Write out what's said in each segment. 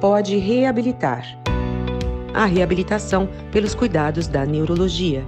pode reabilitar. A reabilitação pelos cuidados da neurologia.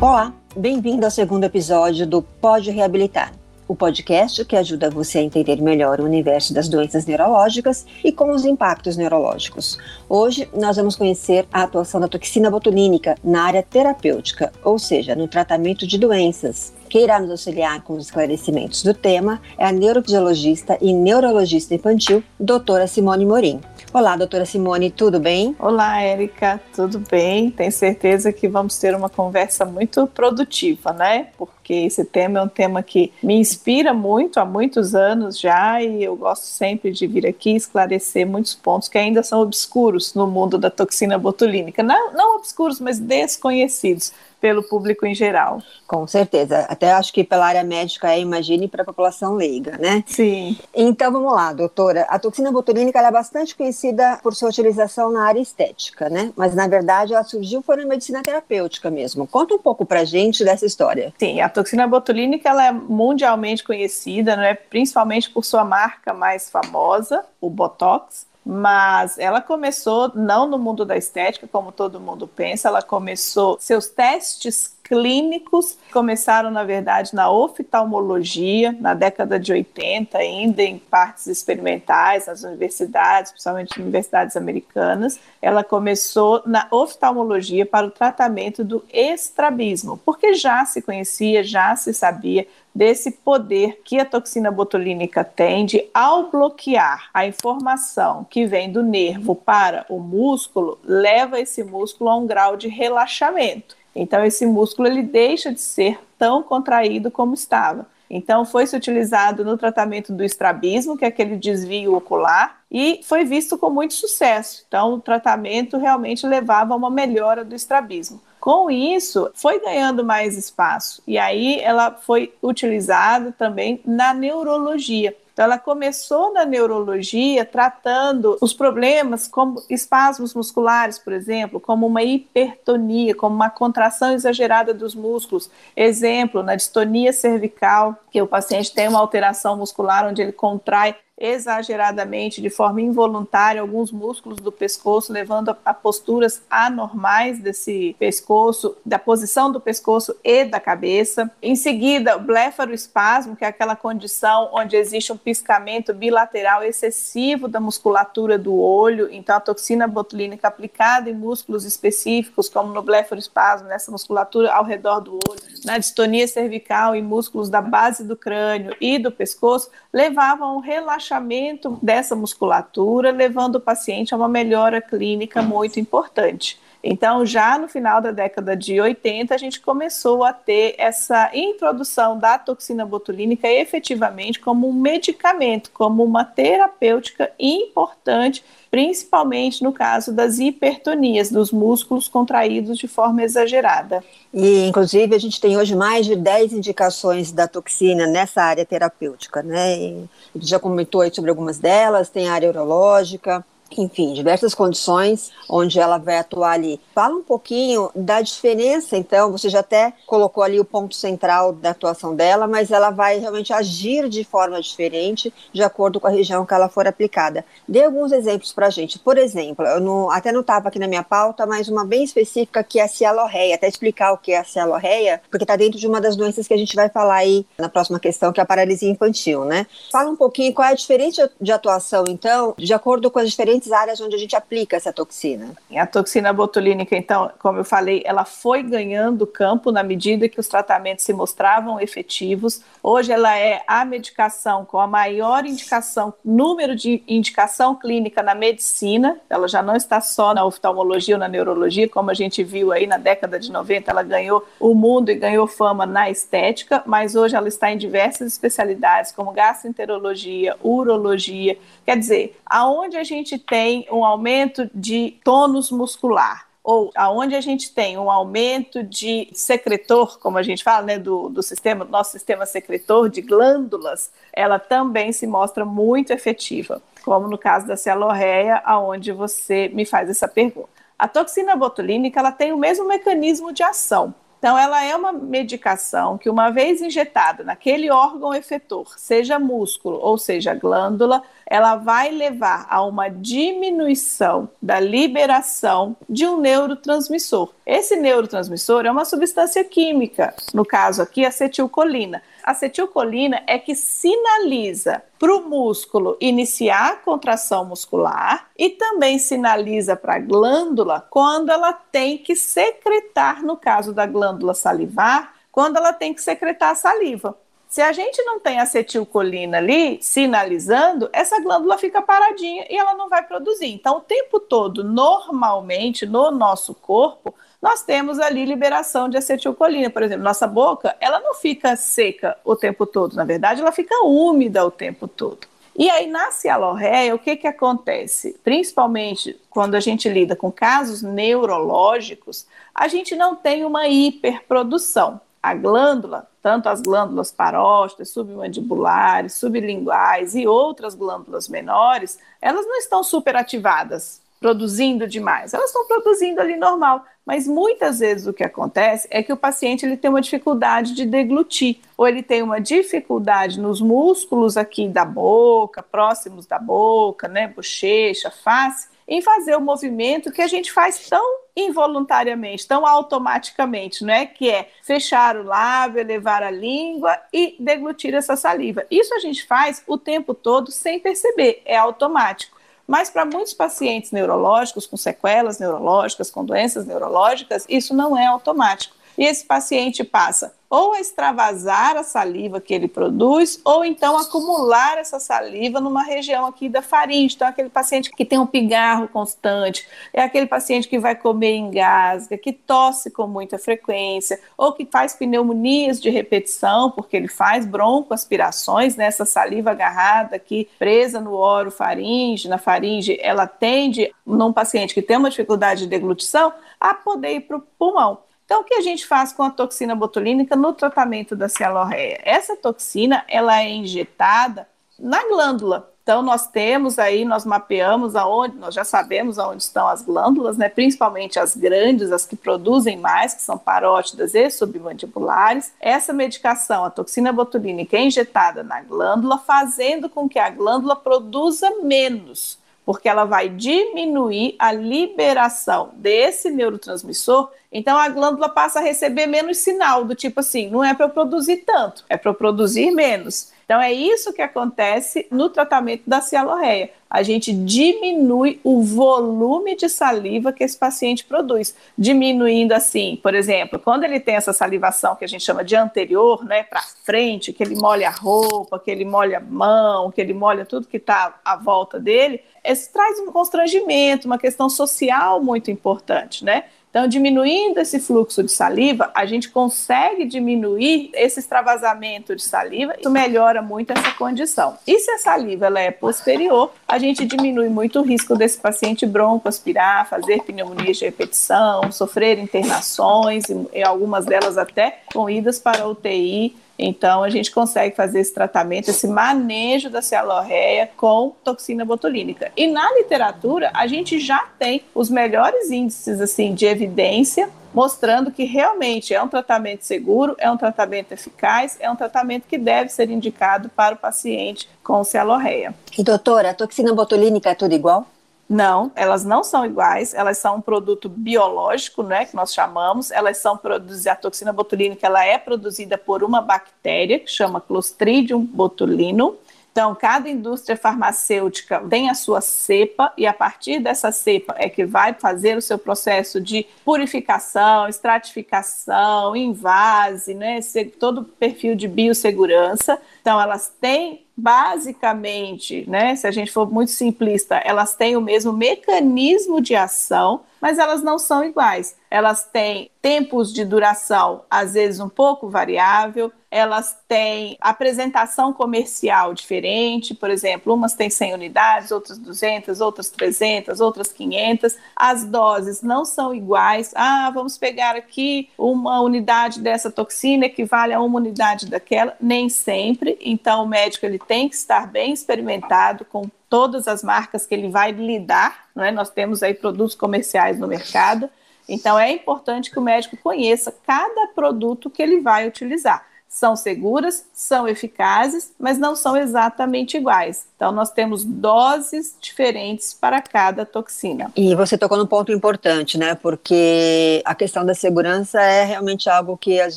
Olá, bem-vindo ao segundo episódio do Pode Reabilitar o podcast que ajuda você a entender melhor o universo das doenças neurológicas e com os impactos neurológicos. Hoje nós vamos conhecer a atuação da toxina botulínica na área terapêutica, ou seja, no tratamento de doenças. Quem irá nos auxiliar com os esclarecimentos do tema é a neurofisiologista e neurologista infantil, doutora Simone Morim. Olá, doutora Simone, tudo bem? Olá, Érica, tudo bem? Tenho certeza que vamos ter uma conversa muito produtiva, né? Porque esse tema é um tema que me inspira muito há muitos anos já e eu gosto sempre de vir aqui esclarecer muitos pontos que ainda são obscuros no mundo da toxina botulínica. Não, não obscuros, mas desconhecidos pelo público em geral. Com certeza. Até acho que pela área médica é, imagine, para a população leiga, né? Sim. Então vamos lá, doutora. A toxina botulínica é bastante conhecida por sua utilização na área estética, né? Mas na verdade ela surgiu foi na medicina terapêutica mesmo. Conta um pouco pra gente dessa história. Sim, a toxina botulínica ela é mundialmente conhecida, não é? Principalmente por sua marca mais famosa, o Botox mas ela começou não no mundo da estética, como todo mundo pensa, ela começou seus testes clínicos começaram, na verdade, na oftalmologia, na década de 80, ainda em partes experimentais, nas universidades, principalmente universidades americanas. Ela começou na oftalmologia para o tratamento do estrabismo, porque já se conhecia, já se sabia desse poder que a toxina botulínica tem de, ao bloquear a informação que vem do nervo para o músculo, leva esse músculo a um grau de relaxamento. Então esse músculo ele deixa de ser tão contraído como estava. Então foi se utilizado no tratamento do estrabismo, que é aquele desvio ocular, e foi visto com muito sucesso. Então o tratamento realmente levava a uma melhora do estrabismo. Com isso, foi ganhando mais espaço e aí ela foi utilizada também na neurologia. Então, ela começou na neurologia tratando os problemas como espasmos musculares, por exemplo, como uma hipertonia, como uma contração exagerada dos músculos. Exemplo, na distonia cervical, que o paciente tem uma alteração muscular onde ele contrai exageradamente, de forma involuntária, alguns músculos do pescoço, levando a, posturas anormais desse pescoço, da posição do pescoço e da cabeça. Em seguida, o blefaroespasmo, que é aquela condição onde existe um piscamento bilateral excessivo da musculatura do olho, então a toxina botulínica aplicada em músculos específicos, como no blefaroespasmo, nessa musculatura ao redor do olho, na distonia cervical e músculos da base do crânio e do pescoço, levavam a um relaxamento relaxamento dessa musculatura, levando o paciente a uma melhora clínica muito importante. Então, já no final da década de 80, a gente começou a ter essa introdução da toxina botulínica efetivamente como um medicamento, como uma terapêutica importante, principalmente no caso das hipertonias, dos músculos contraídos de forma exagerada. E, inclusive, a gente tem hoje mais de 10 indicações da toxina nessa área terapêutica, né? E já comentou aí sobre algumas delas, tem a área urológica, enfim, diversas condições onde ela vai atuar ali. Fala um pouquinho da diferença, então, você já até colocou ali o ponto central da atuação dela, mas ela vai realmente agir de forma diferente de acordo com a região que ela for aplicada. Dê alguns exemplos para a gente. Por exemplo, eu não, até não estava aqui na minha pauta, mas uma bem específica que é a cialorreia. Até explicar o que é a cialorreia, porque está dentro de uma das doenças que a gente vai falar aí na próxima questão, que é a paralisia infantil, né? Fala um pouquinho qual é a diferença de atuação, então, de acordo com as diferentes diferentes áreas onde a gente aplica essa toxina. A toxina botulínica, então, como eu falei, ela foi ganhando campo na medida que os tratamentos se mostravam efetivos. Hoje ela é a medicação com a maior indicação, número de indicação clínica na medicina. Ela já não está só na oftalmologia ou na neurologia, como a gente viu aí na década de 90, ela ganhou o mundo e ganhou fama na estética, mas hoje ela está em diversas especialidades, como gastroenterologia, urologia. Quer dizer, aonde a gente tem um aumento de tônus muscular, ou aonde a gente tem um aumento de secretor, como a gente fala, né, do, do sistema, nosso sistema secretor de glândulas, ela também se mostra muito efetiva, como no caso da celorreia, aonde você me faz essa pergunta. A toxina botulínica ela tem o mesmo mecanismo de ação, Então, ela é uma medicação que, uma vez injetada naquele órgão efetor, seja músculo ou seja glândula, ela vai levar a uma diminuição da liberação de um neurotransmissor. Esse neurotransmissor é uma substância química, no caso aqui, acetilcolina. Acetilcolina é que sinaliza para o músculo iniciar a contração muscular e também sinaliza para a glândula quando ela tem que secretar, no caso da glândula salivar, quando ela tem que secretar a saliva. Se a gente não tem acetilcolina ali sinalizando, essa glândula fica paradinha e ela não vai produzir. Então, o tempo todo, normalmente, no nosso corpo, nós temos ali liberação de acetilcolina. Por exemplo, nossa boca, ela não fica seca o tempo todo, na verdade, ela fica úmida o tempo todo. E aí, na cialorreia, o que, que acontece? Principalmente quando a gente lida com casos neurológicos, a gente não tem uma hiperprodução. A glândula, tanto as glândulas parótidas, submandibulares, sublinguais e outras glândulas menores, elas não estão superativadas produzindo demais. Elas estão produzindo ali normal, mas muitas vezes o que acontece é que o paciente ele tem uma dificuldade de deglutir, ou ele tem uma dificuldade nos músculos aqui da boca, próximos da boca, né, bochecha, face, em fazer o movimento que a gente faz tão involuntariamente, tão automaticamente, né? Que é fechar o lábio, elevar a língua e deglutir essa saliva. Isso a gente faz o tempo todo sem perceber, é automático. Mas para muitos pacientes neurológicos, com sequelas neurológicas, com doenças neurológicas, isso não é automático. E esse paciente passa ou a extravasar a saliva que ele produz, ou então acumular essa saliva numa região aqui da faringe. Então, aquele paciente que tem um pigarro constante, é aquele paciente que vai comer engasga, que tosse com muita frequência, ou que faz pneumonias de repetição, porque ele faz broncoaspirações, nessa né? saliva agarrada aqui, presa no orofaringe, na faringe, ela tende, num paciente que tem uma dificuldade de deglutição, a poder ir para o pulmão. Então, o que a gente faz com a toxina botulínica no tratamento da cialorreia? Essa toxina, ela é injetada na glândula. Então, nós temos aí, nós mapeamos aonde, nós já sabemos aonde estão as glândulas, né? principalmente as grandes, as que produzem mais, que são parótidas e submandibulares. Essa medicação, a toxina botulínica, é injetada na glândula, fazendo com que a glândula produza menos porque ela vai diminuir a liberação desse neurotransmissor, então a glândula passa a receber menos sinal, do tipo assim, não é para eu produzir tanto, é para eu produzir menos. Então é isso que acontece no tratamento da cialorreia. A gente diminui o volume de saliva que esse paciente produz, diminuindo assim, por exemplo, quando ele tem essa salivação que a gente chama de anterior, né, para frente, que ele molha a roupa, que ele molha a mão, que ele molha tudo que está à volta dele, isso traz um constrangimento, uma questão social muito importante, né? Então, diminuindo esse fluxo de saliva, a gente consegue diminuir esse extravasamento de saliva, isso melhora muito essa condição. E se a saliva ela é posterior, a gente diminui muito o risco desse paciente broncoaspirar, fazer pneumonias de repetição, sofrer internações, e algumas delas até com idas para UTI então, a gente consegue fazer esse tratamento, esse manejo da cialorreia com toxina botulínica. E na literatura, a gente já tem os melhores índices assim de evidência mostrando que realmente é um tratamento seguro, é um tratamento eficaz, é um tratamento que deve ser indicado para o paciente com cialorreia. E doutora, a toxina botulínica é tudo igual? Não, elas não são iguais, elas são um produto biológico, né, que nós chamamos, elas são produzidas, a toxina botulínica, ela é produzida por uma bactéria que chama Clostridium botulinum, então, cada indústria farmacêutica tem a sua cepa, e a partir dessa cepa é que vai fazer o seu processo de purificação, estratificação, invase, né, todo o perfil de biossegurança. Então, elas têm basicamente, né, se a gente for muito simplista, elas têm o mesmo mecanismo de ação, mas elas não são iguais. Elas têm tempos de duração, às vezes um pouco variável, elas têm apresentação comercial diferente, por exemplo, umas têm 100 unidades, outras 200, outras 300, outras 500. As doses não são iguais. Ah, vamos pegar aqui uma unidade dessa toxina equivale a uma unidade daquela, nem sempre. Então o médico ele tem que estar bem experimentado com todas as marcas que ele vai lidar, não é? Nós temos aí produtos comerciais no mercado Então, é importante que o médico conheça cada produto que ele vai utilizar são seguras, são eficazes, mas não são exatamente iguais. Então, nós temos doses diferentes para cada toxina. E você tocou num ponto importante, né? Porque a questão da segurança é realmente algo que às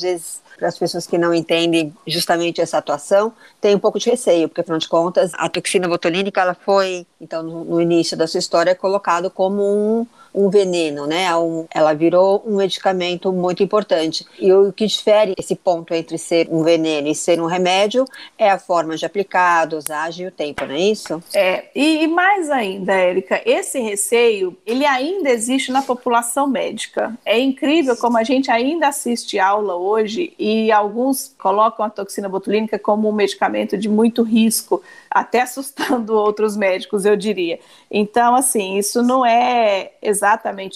vezes para as pessoas que não entendem justamente essa atuação, tem um pouco de receio, porque afinal de contas, a toxina botulínica, ela foi, então, no, no início da sua história, colocado como um, um veneno, né? Um, ela virou um medicamento muito importante. E o que difere esse ponto entre ser um veneno e ser um remédio é a forma de aplicar, a dosagem e o tempo, não é isso? É, e, e mais ainda, Érica, esse receio, ele ainda existe na população médica. É incrível como a gente ainda assiste aula hoje e alguns colocam a toxina botulínica como um medicamento de muito risco, até assustando outros médicos, eu diria. Então, assim, isso não é exatamente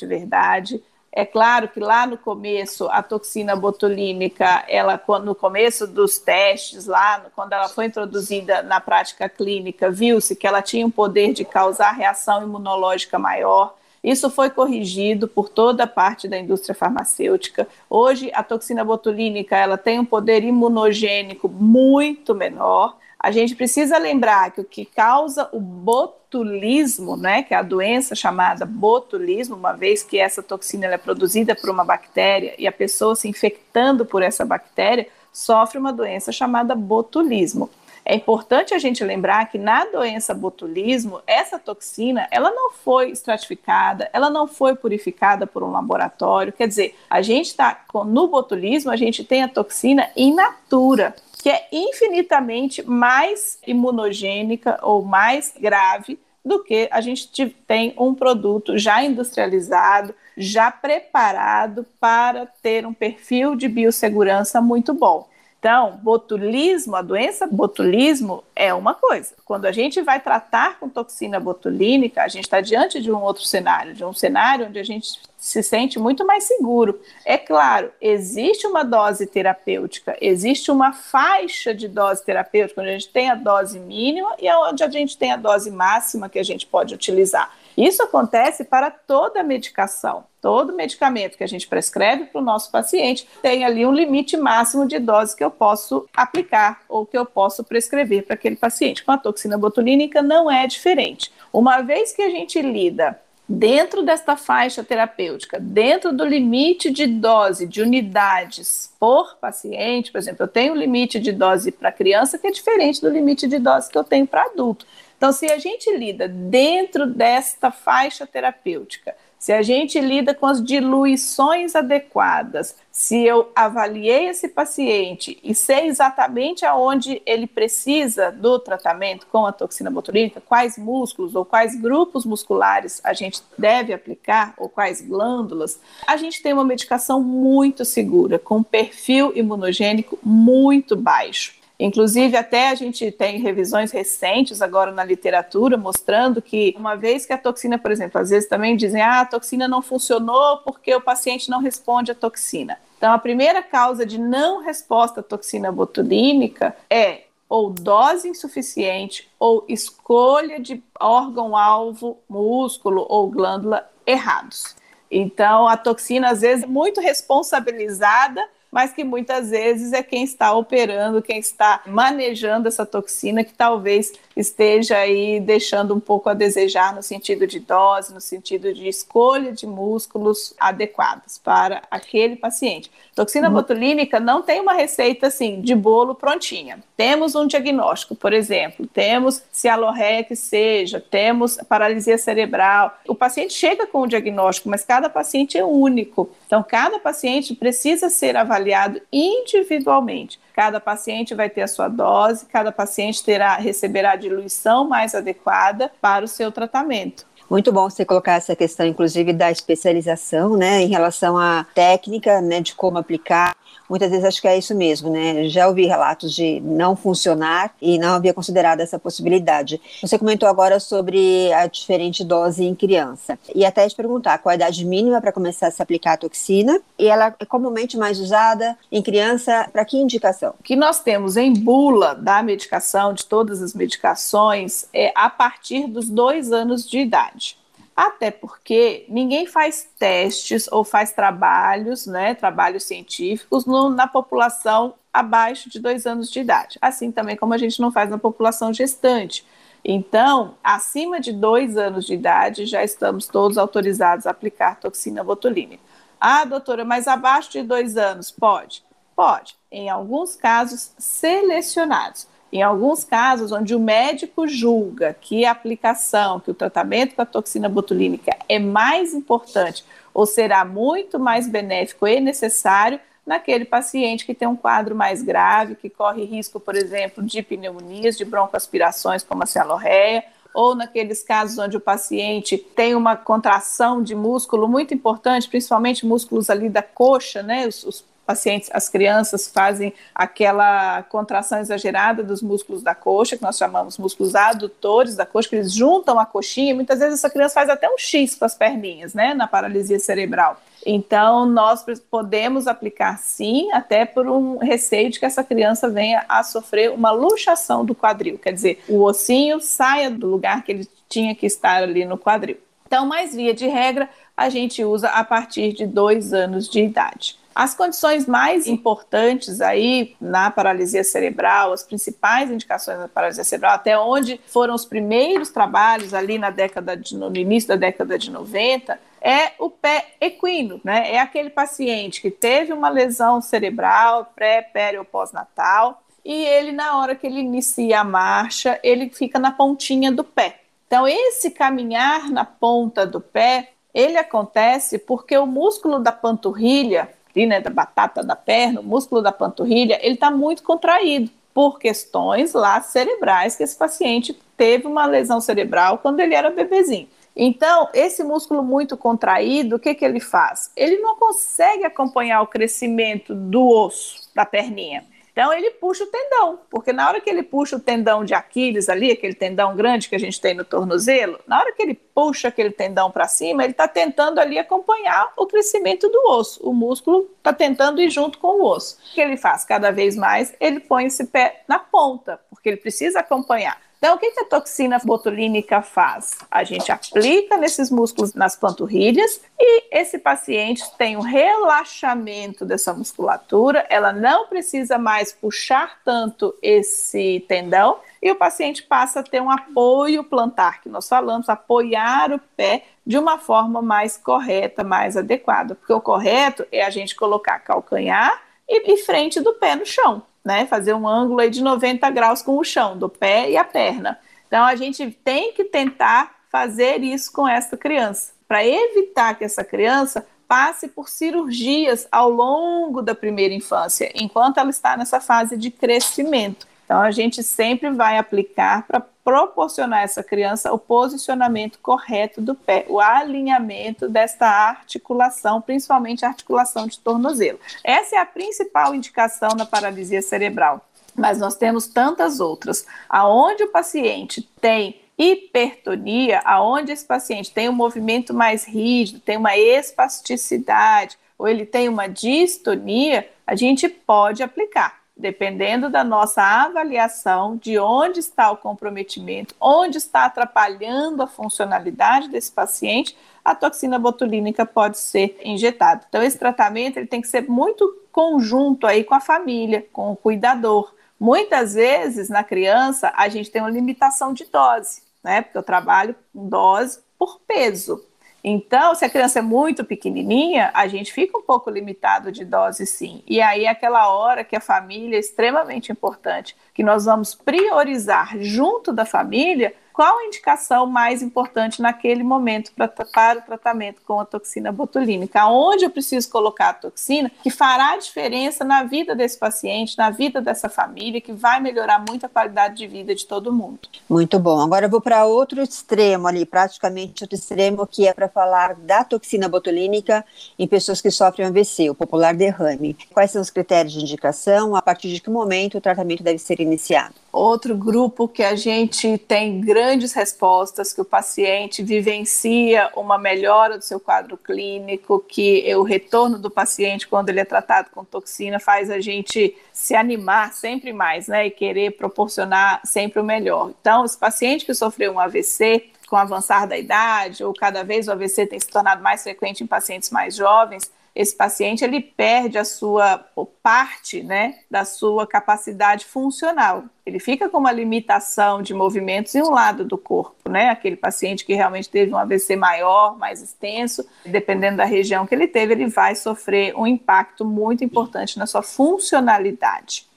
verdade. É claro que lá no começo a toxina botulínica, ela no começo dos testes, lá quando ela foi introduzida na prática clínica, viu-se que ela tinha um poder de causar reação imunológica maior. Isso foi corrigido por toda a parte da indústria farmacêutica. Hoje, a toxina botulínica ela tem um poder imunogênico muito menor. A gente precisa lembrar que o que causa o botulismo, né, que é a doença chamada botulismo, uma vez que essa toxina é produzida por uma bactéria e a pessoa se infectando por essa bactéria sofre uma doença chamada botulismo. É importante a gente lembrar que na doença botulismo, essa toxina, ela não foi estratificada, ela não foi purificada por um laboratório. Quer dizer, a gente está no botulismo, a gente tem a toxina in natura, que é infinitamente mais imunogênica ou mais grave do que a gente tem um produto já industrializado, já preparado para ter um perfil de biossegurança muito bom. Então, botulismo, a doença botulismo é uma coisa. Quando a gente vai tratar com toxina botulínica, a gente está diante de um outro cenário, de um cenário onde a gente se sente muito mais seguro. É claro, existe uma dose terapêutica, existe uma faixa de dose terapêutica, onde a gente tem a dose mínima e onde a gente tem a dose máxima que a gente pode utilizar. Isso acontece para toda medicação. Todo medicamento que a gente prescreve para o nosso paciente tem ali um limite máximo de dose que eu posso aplicar ou que eu posso prescrever para aquele paciente. Com a toxina botulínica não é diferente. Uma vez que a gente lida dentro desta faixa terapêutica, dentro do limite de dose de unidades por paciente, por exemplo, eu tenho um limite de dose para criança que é diferente do limite de dose que eu tenho para adulto. Então, se a gente lida dentro desta faixa terapêutica, se a gente lida com as diluições adequadas, se eu avaliei esse paciente e sei exatamente aonde ele precisa do tratamento com a toxina botulínica, quais músculos ou quais grupos musculares a gente deve aplicar ou quais glândulas, a gente tem uma medicação muito segura, com perfil imunogênico muito baixo. Inclusive, até a gente tem revisões recentes agora na literatura mostrando que, uma vez que a toxina, por exemplo, às vezes também dizem, ah, a toxina não funcionou porque o paciente não responde à toxina. Então, a primeira causa de não resposta à toxina botulínica é ou dose insuficiente ou escolha de órgão-alvo, músculo ou glândula errados. Então, a toxina, às vezes, é muito responsabilizada mas que muitas vezes é quem está operando, quem está manejando essa toxina, que talvez esteja aí deixando um pouco a desejar no sentido de dose, no sentido de escolha de músculos adequados para aquele paciente. Toxina uhum. botulínica não tem uma receita assim de bolo prontinha. Temos um diagnóstico, por exemplo, temos cialorreia que seja, temos paralisia cerebral. O paciente chega com o diagnóstico, mas cada paciente é único. Então, cada paciente precisa ser avaliado individualmente. Cada paciente vai ter a sua dose, cada paciente terá receberá a diluição mais adequada para o seu tratamento. Muito bom você colocar essa questão, inclusive, da especialização, né, em relação à técnica, né, de como aplicar muitas vezes acho que é isso mesmo, né? Já ouvi relatos de não funcionar e não havia considerado essa possibilidade. Você comentou agora sobre a diferente dose em criança. E até te perguntar qual a idade mínima para começar a se aplicar a toxina e ela é comumente mais usada em criança para que indicação? O que nós temos em bula da medicação, de todas as medicações, é a partir dos dois anos de idade. Até porque ninguém faz testes ou faz trabalhos, né, trabalhos científicos no, na população abaixo de dois anos de idade. Assim também como a gente não faz na população gestante. Então, acima de dois anos de idade, já estamos todos autorizados a aplicar toxina botulínica. Ah, doutora, mas abaixo de dois anos, pode? Pode, em alguns casos selecionados. Em alguns casos, onde o médico julga que a aplicação, que o tratamento com a toxina botulínica é mais importante ou será muito mais benéfico e necessário naquele paciente que tem um quadro mais grave, que corre risco, por exemplo, de pneumonias, de broncoaspirações, como a cialorreia, ou naqueles casos onde o paciente tem uma contração de músculo muito importante, principalmente músculos ali da coxa, né, os, os pacientes, as crianças fazem aquela contração exagerada dos músculos da coxa, que nós chamamos músculos adutores da coxa, que eles juntam a coxinha, muitas vezes essa criança faz até um X com as perninhas, né, na paralisia cerebral. Então, nós podemos aplicar sim, até por um receio de que essa criança venha a sofrer uma luxação do quadril, quer dizer, o ossinho saia do lugar que ele tinha que estar ali no quadril. Então, mais via de regra, a gente usa a partir de dois anos de idade. As condições mais importantes aí na paralisia cerebral, as principais indicações da paralisia cerebral, até onde foram os primeiros trabalhos ali na década de, no início da década de 90, é o pé equino, né? É aquele paciente que teve uma lesão cerebral pré, pério ou pós-natal e ele na hora que ele inicia a marcha, ele fica na pontinha do pé. Então esse caminhar na ponta do pé, ele acontece porque o músculo da panturrilha ali, né, da batata da perna, o músculo da panturrilha, ele está muito contraído por questões lá cerebrais que esse paciente teve uma lesão cerebral quando ele era bebezinho. Então, esse músculo muito contraído, o que, que ele faz? Ele não consegue acompanhar o crescimento do osso da perninha. Então ele puxa o tendão, porque na hora que ele puxa o tendão de Aquiles ali, aquele tendão grande que a gente tem no tornozelo, na hora que ele puxa aquele tendão para cima, ele está tentando ali acompanhar o crescimento do osso. O músculo está tentando ir junto com o osso. O que ele faz? Cada vez mais ele põe esse pé na ponta, porque ele precisa acompanhar. Então, o que, que a toxina botulínica faz? A gente aplica nesses músculos nas panturrilhas e esse paciente tem um relaxamento dessa musculatura, ela não precisa mais puxar tanto esse tendão e o paciente passa a ter um apoio plantar, que nós falamos, apoiar o pé de uma forma mais correta, mais adequada, porque o correto é a gente colocar calcanhar e, e frente do pé no chão né? Fazer um ângulo aí de 90 graus com o chão, do pé e a perna. Então a gente tem que tentar fazer isso com essa criança, para evitar que essa criança passe por cirurgias ao longo da primeira infância, enquanto ela está nessa fase de crescimento. Então, a gente sempre vai aplicar para proporcionar a essa criança o posicionamento correto do pé, o alinhamento desta articulação, principalmente a articulação de tornozelo. Essa é a principal indicação na paralisia cerebral. Mas nós temos tantas outras, aonde o paciente tem hipertonia, aonde esse paciente tem um movimento mais rígido, tem uma espasticidade, ou ele tem uma distonia, a gente pode aplicar dependendo da nossa avaliação de onde está o comprometimento, onde está atrapalhando a funcionalidade desse paciente, a toxina botulínica pode ser injetada. Então, esse tratamento ele tem que ser muito conjunto aí com a família, com o cuidador. Muitas vezes, na criança, a gente tem uma limitação de dose, né? Porque eu trabalho com dose por peso. Então, se a criança é muito pequenininha, a gente fica um pouco limitado de dose, sim. E aí, aquela hora que a família é extremamente importante, que nós vamos priorizar junto da família qual a indicação mais importante naquele momento pra, para o tratamento com a toxina botulínica? Onde eu preciso colocar a toxina que fará diferença na vida desse paciente, na vida dessa família, que vai melhorar muito a qualidade de vida de todo mundo. Muito bom. Agora eu vou para outro extremo ali, praticamente outro extremo, que é para falar da toxina botulínica em pessoas que sofrem AVC, o popular derrame. Quais são os critérios de indicação? A partir de que momento o tratamento deve ser iniciado? Outro grupo que a gente tem grandes respostas, que o paciente vivencia uma melhora do seu quadro clínico, que o retorno do paciente quando ele é tratado com toxina faz a gente se animar sempre mais, né, e querer proporcionar sempre o melhor. Então, esse paciente que sofreu um AVC, com o avançar da idade, ou cada vez o AVC tem se tornado mais frequente em pacientes mais jovens, esse paciente ele perde a sua parte, né, da sua capacidade funcional. Ele fica com uma limitação de movimentos em um lado do corpo, né? Aquele paciente que realmente teve um AVC maior, mais extenso, dependendo da região que ele teve, ele vai sofrer um impacto muito importante na sua funcionalidade.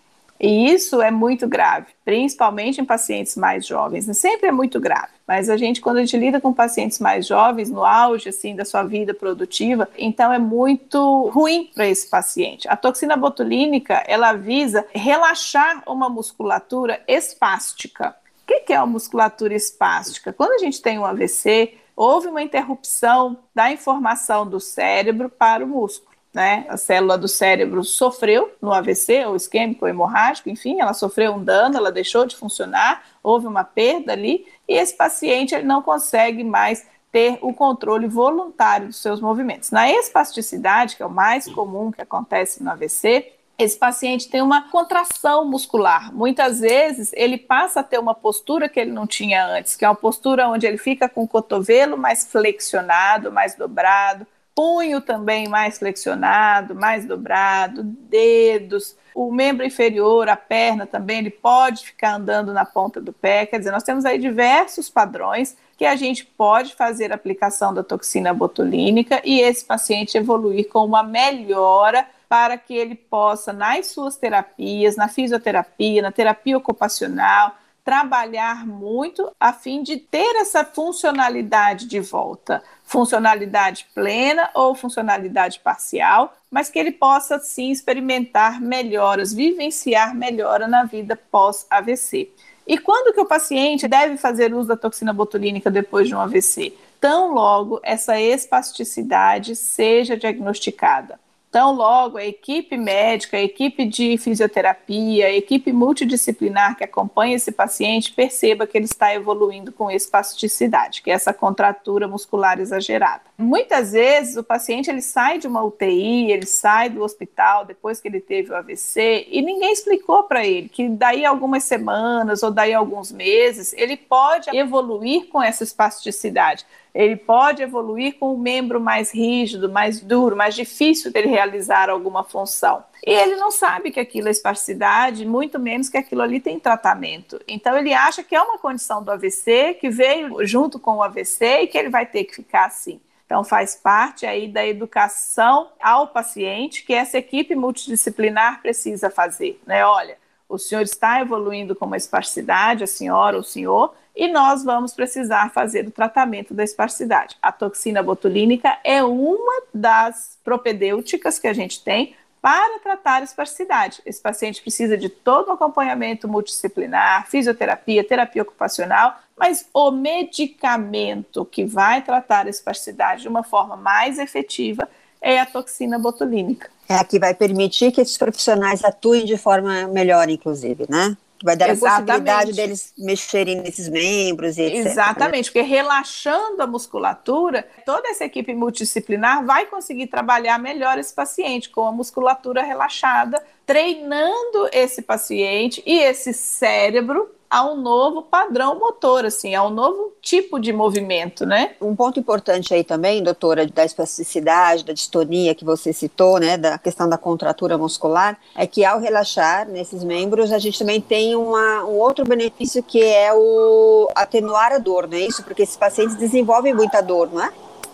E isso é muito grave, principalmente em pacientes mais jovens. Sempre é muito grave. Mas a gente, quando a gente lida com pacientes mais jovens, no auge assim da sua vida produtiva, então é muito ruim para esse paciente. A toxina botulínica ela visa relaxar uma musculatura espástica. O que é uma musculatura espástica? Quando a gente tem um AVC, houve uma interrupção da informação do cérebro para o músculo né? A célula do cérebro sofreu no AVC, ou isquêmico, ou hemorrágico, enfim, ela sofreu um dano, ela deixou de funcionar, houve uma perda ali, e esse paciente ele não consegue mais ter o controle voluntário dos seus movimentos. Na espasticidade, que é o mais comum que acontece no AVC, esse paciente tem uma contração muscular. Muitas vezes ele passa a ter uma postura que ele não tinha antes, que é uma postura onde ele fica com o cotovelo mais flexionado, mais dobrado, punho também mais flexionado, mais dobrado, dedos, o membro inferior, a perna também, ele pode ficar andando na ponta do pé. Quer dizer, nós temos aí diversos padrões que a gente pode fazer a aplicação da toxina botulínica e esse paciente evoluir com uma melhora para que ele possa, nas suas terapias, na fisioterapia, na terapia ocupacional, trabalhar muito a fim de ter essa funcionalidade de volta, funcionalidade plena ou funcionalidade parcial, mas que ele possa sim experimentar melhoras, vivenciar melhora na vida pós-AVC. E quando que o paciente deve fazer uso da toxina botulínica depois de um AVC? Tão logo essa espasticidade seja diagnosticada. Então, logo, a equipe médica, a equipe de fisioterapia, a equipe multidisciplinar que acompanha esse paciente perceba que ele está evoluindo com espasticidade, que é essa contratura muscular exagerada. Muitas vezes o paciente ele sai de uma UTI, ele sai do hospital depois que ele teve o AVC e ninguém explicou para ele que daí algumas semanas ou daí alguns meses ele pode evoluir com essa espasticidade ele pode evoluir com um membro mais rígido, mais duro, mais difícil dele realizar alguma função. E ele não sabe que aquilo é espasticidade, muito menos que aquilo ali tem tratamento. Então ele acha que é uma condição do AVC, que veio junto com o AVC e que ele vai ter que ficar assim. Então faz parte aí da educação ao paciente que essa equipe multidisciplinar precisa fazer, né? Olha, o senhor está evoluindo com uma espasticidade, a senhora o senhor, e nós vamos precisar fazer o tratamento da esparsidade. A toxina botulínica é uma das propedêuticas que a gente tem para tratar a esparsidade. Esse paciente precisa de todo um acompanhamento multidisciplinar, fisioterapia, terapia ocupacional, mas o medicamento que vai tratar a esparsidade de uma forma mais efetiva é a toxina botulínica. É a que vai permitir que esses profissionais atuem de forma melhor, inclusive, né? Vai dar Exatamente. a possibilidade deles mexerem nesses membros e etc. Né? Exatamente, porque relaxando a musculatura, toda essa equipe multidisciplinar vai conseguir trabalhar melhor esse paciente com a musculatura relaxada, treinando esse paciente e esse cérebro a um novo padrão motor, assim, a um novo tipo de movimento, né? Um ponto importante aí também, doutora, da espasticidade, da distonia que você citou, né, da questão da contratura muscular, é que ao relaxar nesses membros, a gente também tem uma, um outro benefício que é o atenuar a dor, não é isso? Porque esses pacientes desenvolvem muita dor, não é?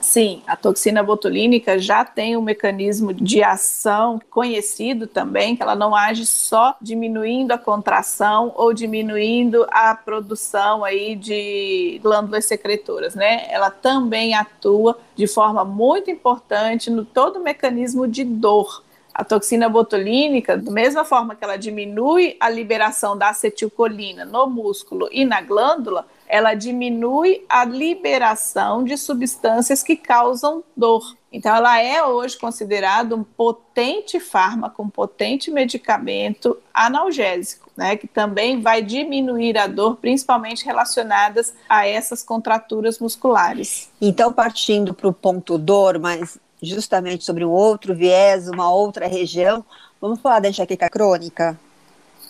Sim, a toxina botulínica já tem um mecanismo de ação conhecido também, que ela não age só diminuindo a contração ou diminuindo a produção aí de glândulas secretoras, né? Ela também atua de forma muito importante no todo o mecanismo de dor. A toxina botulínica, da mesma forma que ela diminui a liberação da acetilcolina no músculo e na glândula, ela diminui a liberação de substâncias que causam dor. Então, ela é hoje considerada um potente fármaco, um potente medicamento analgésico, né, que também vai diminuir a dor, principalmente relacionadas a essas contraturas musculares. Então, partindo para o ponto dor, mas justamente sobre um outro viés, uma outra região, vamos falar da enxaqueca crônica?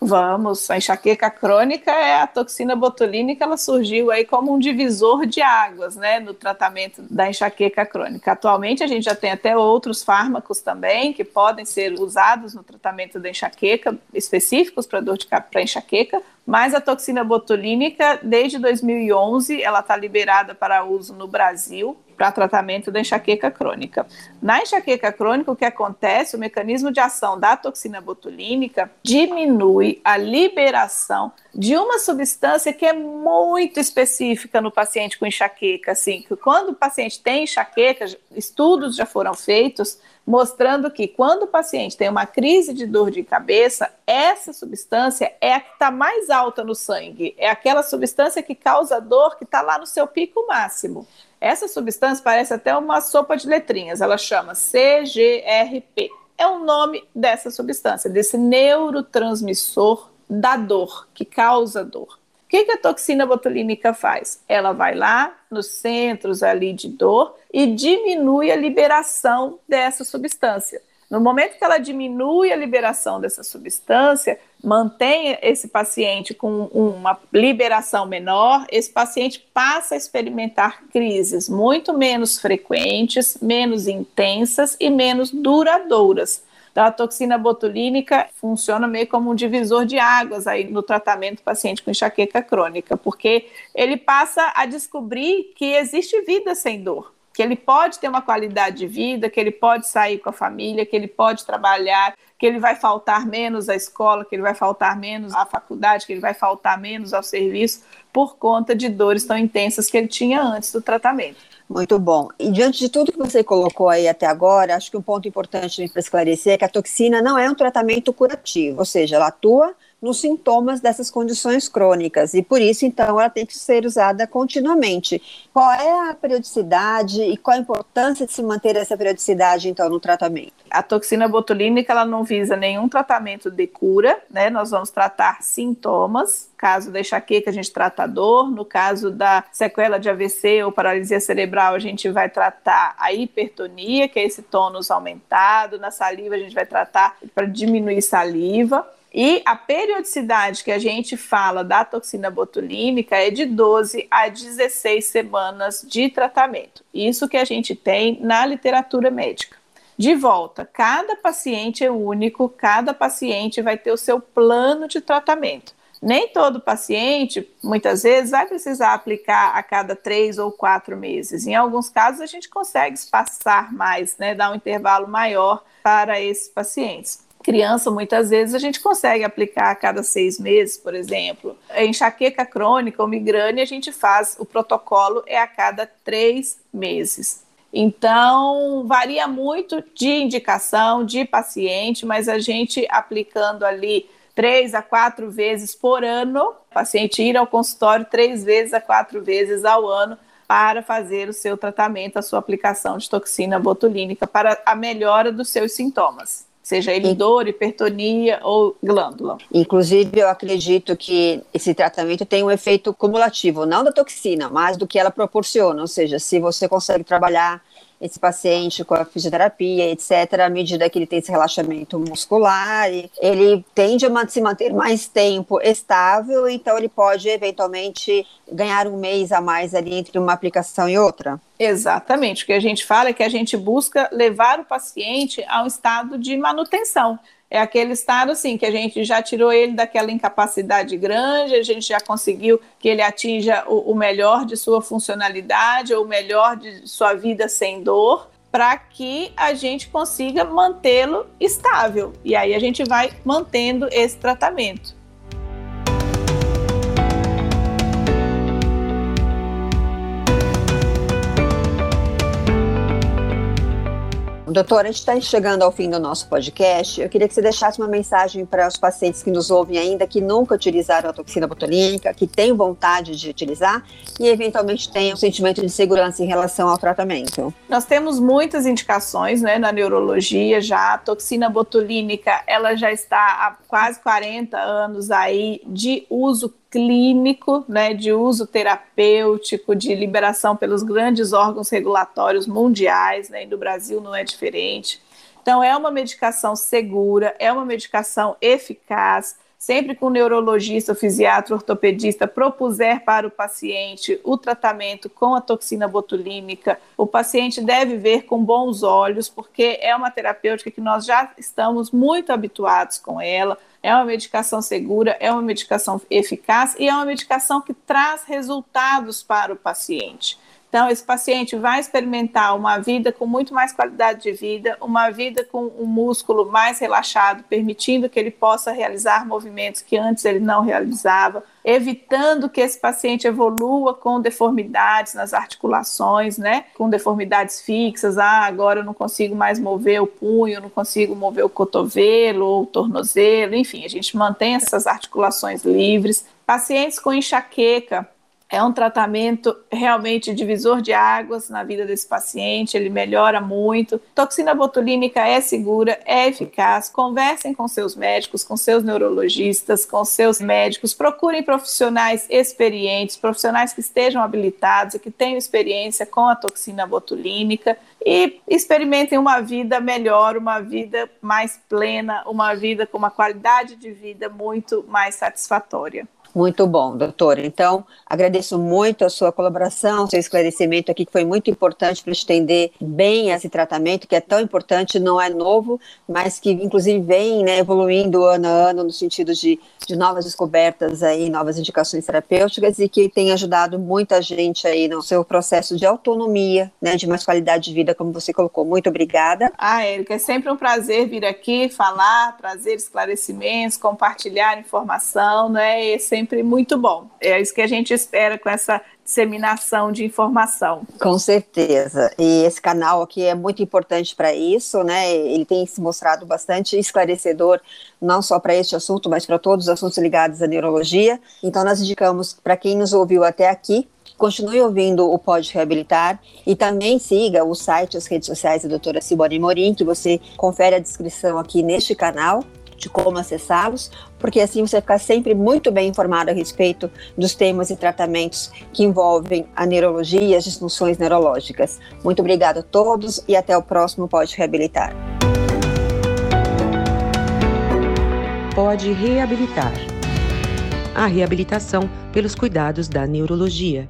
Vamos, a enxaqueca crônica é a toxina botulínica, ela surgiu aí como um divisor de águas, né, no tratamento da enxaqueca crônica. Atualmente a gente já tem até outros fármacos também que podem ser usados no tratamento da enxaqueca, específicos para dor de para enxaqueca, mas a toxina botulínica, desde 2011, ela está liberada para uso no Brasil para tratamento da enxaqueca crônica. Na enxaqueca crônica, o que acontece, o mecanismo de ação da toxina botulínica diminui a liberação de uma substância que é muito específica no paciente com enxaqueca, assim, que quando o paciente tem enxaqueca, estudos já foram feitos mostrando que quando o paciente tem uma crise de dor de cabeça, essa substância é a que está mais alta no sangue, é aquela substância que causa dor que está lá no seu pico máximo. Essa substância parece até uma sopa de letrinhas, ela chama CGRP. É o nome dessa substância, desse neurotransmissor da dor, que causa dor. O que, que a toxina botulínica faz? Ela vai lá nos centros ali de dor e diminui a liberação dessa substância. No momento que ela diminui a liberação dessa substância, mantém esse paciente com uma liberação menor, esse paciente passa a experimentar crises muito menos frequentes, menos intensas e menos duradouras. Então, a toxina botulínica funciona meio como um divisor de águas aí no tratamento do paciente com enxaqueca crônica, porque ele passa a descobrir que existe vida sem dor que ele pode ter uma qualidade de vida, que ele pode sair com a família, que ele pode trabalhar, que ele vai faltar menos à escola, que ele vai faltar menos à faculdade, que ele vai faltar menos ao serviço por conta de dores tão intensas que ele tinha antes do tratamento. Muito bom. E diante de tudo que você colocou aí até agora, acho que um ponto importante para esclarecer é que a toxina não é um tratamento curativo, ou seja, ela atua nos sintomas dessas condições crônicas e por isso então ela tem que ser usada continuamente. Qual é a periodicidade e qual a importância de se manter essa periodicidade então no tratamento? A toxina botulínica ela não visa nenhum tratamento de cura, né? Nós vamos tratar sintomas. Caso da enxaqueca, a gente trata a dor. No caso da sequela de AVC ou paralisia cerebral, a gente vai tratar a hipertonia, que é esse tônus aumentado. Na saliva, a gente vai tratar para diminuir saliva. E a periodicidade que a gente fala da toxina botulínica é de 12 a 16 semanas de tratamento. Isso que a gente tem na literatura médica. De volta, cada paciente é único, cada paciente vai ter o seu plano de tratamento. Nem todo paciente, muitas vezes, vai precisar aplicar a cada três ou quatro meses. Em alguns casos, a gente consegue espaçar mais, né, dar um intervalo maior para esses pacientes criança, muitas vezes, a gente consegue aplicar a cada seis meses, por exemplo. Enxaqueca crônica ou migrânia, a gente faz, o protocolo é a cada três meses. Então, varia muito de indicação, de paciente, mas a gente aplicando ali três a quatro vezes por ano, o paciente ir ao consultório três vezes a quatro vezes ao ano para fazer o seu tratamento, a sua aplicação de toxina botulínica para a melhora dos seus sintomas seja ele dor, hipertonia ou glândula. Inclusive, eu acredito que esse tratamento tem um efeito cumulativo, não da toxina, mas do que ela proporciona, ou seja, se você consegue trabalhar esse paciente com a fisioterapia, etc., à medida que ele tem esse relaxamento muscular, ele tende a se manter mais tempo estável, então ele pode eventualmente ganhar um mês a mais ali entre uma aplicação e outra. Exatamente. O que a gente fala é que a gente busca levar o paciente a um estado de manutenção. É aquele estado assim que a gente já tirou ele daquela incapacidade grande, a gente já conseguiu que ele atinja o, o melhor de sua funcionalidade ou o melhor de sua vida sem dor, para que a gente consiga mantê-lo estável. E aí a gente vai mantendo esse tratamento. Doutora, a gente está chegando ao fim do nosso podcast. Eu queria que você deixasse uma mensagem para os pacientes que nos ouvem ainda, que nunca utilizaram a toxina botulínica, que têm vontade de utilizar e eventualmente têm um sentimento de segurança em relação ao tratamento. Nós temos muitas indicações né, na neurologia já. A toxina botulínica ela já está quase 40 anos aí de uso clínico, né, de uso terapêutico, de liberação pelos grandes órgãos regulatórios mundiais, né, e no Brasil não é diferente. Então, é uma medicação segura, é uma medicação eficaz, sempre que o neurologista, o fisiatra, o ortopedista propuser para o paciente o tratamento com a toxina botulínica, o paciente deve ver com bons olhos, porque é uma terapêutica que nós já estamos muito habituados com ela. É uma medicação segura, é uma medicação eficaz e é uma medicação que traz resultados para o paciente. Então, esse paciente vai experimentar uma vida com muito mais qualidade de vida, uma vida com um músculo mais relaxado, permitindo que ele possa realizar movimentos que antes ele não realizava, evitando que esse paciente evolua com deformidades nas articulações, né? Com deformidades fixas. Ah, agora eu não consigo mais mover o punho, não consigo mover o cotovelo ou o tornozelo, enfim, a gente mantém essas articulações livres. Pacientes com enxaqueca, é um tratamento realmente divisor de águas na vida desse paciente, ele melhora muito. Toxina botulínica é segura, é eficaz. Conversem com seus médicos, com seus neurologistas, com seus médicos. Procurem profissionais experientes, profissionais que estejam habilitados e que tenham experiência com a toxina botulínica e experimentem uma vida melhor, uma vida mais plena, uma vida com uma qualidade de vida muito mais satisfatória. Muito bom, doutora. Então, agradeço muito a sua colaboração, seu esclarecimento aqui, que foi muito importante para entender bem esse tratamento, que é tão importante, não é novo, mas que, inclusive, vem né, evoluindo ano a ano no sentido de, de novas descobertas aí, novas indicações terapêuticas e que tem ajudado muita gente aí no seu processo de autonomia, né, de mais qualidade de vida, como você colocou. Muito obrigada. Ah, Érica, é sempre um prazer vir aqui falar, trazer esclarecimentos, compartilhar informação, né? É sempre sempre muito bom. É isso que a gente espera com essa disseminação de informação. Com certeza. E esse canal aqui é muito importante para isso, né? Ele tem se mostrado bastante esclarecedor, não só para este assunto, mas para todos os assuntos ligados à neurologia. Então, nós indicamos para quem nos ouviu até aqui, continue ouvindo o Pode Reabilitar e também siga o site, as redes sociais da doutora Simone Morim, que você confere a descrição aqui neste canal de como acessá-los, porque assim você ficar sempre muito bem informado a respeito dos temas e tratamentos que envolvem a neurologia e as disfunções neurológicas. Muito obrigada a todos e até o próximo Pode Reabilitar. Pode reabilitar. A reabilitação pelos cuidados da neurologia.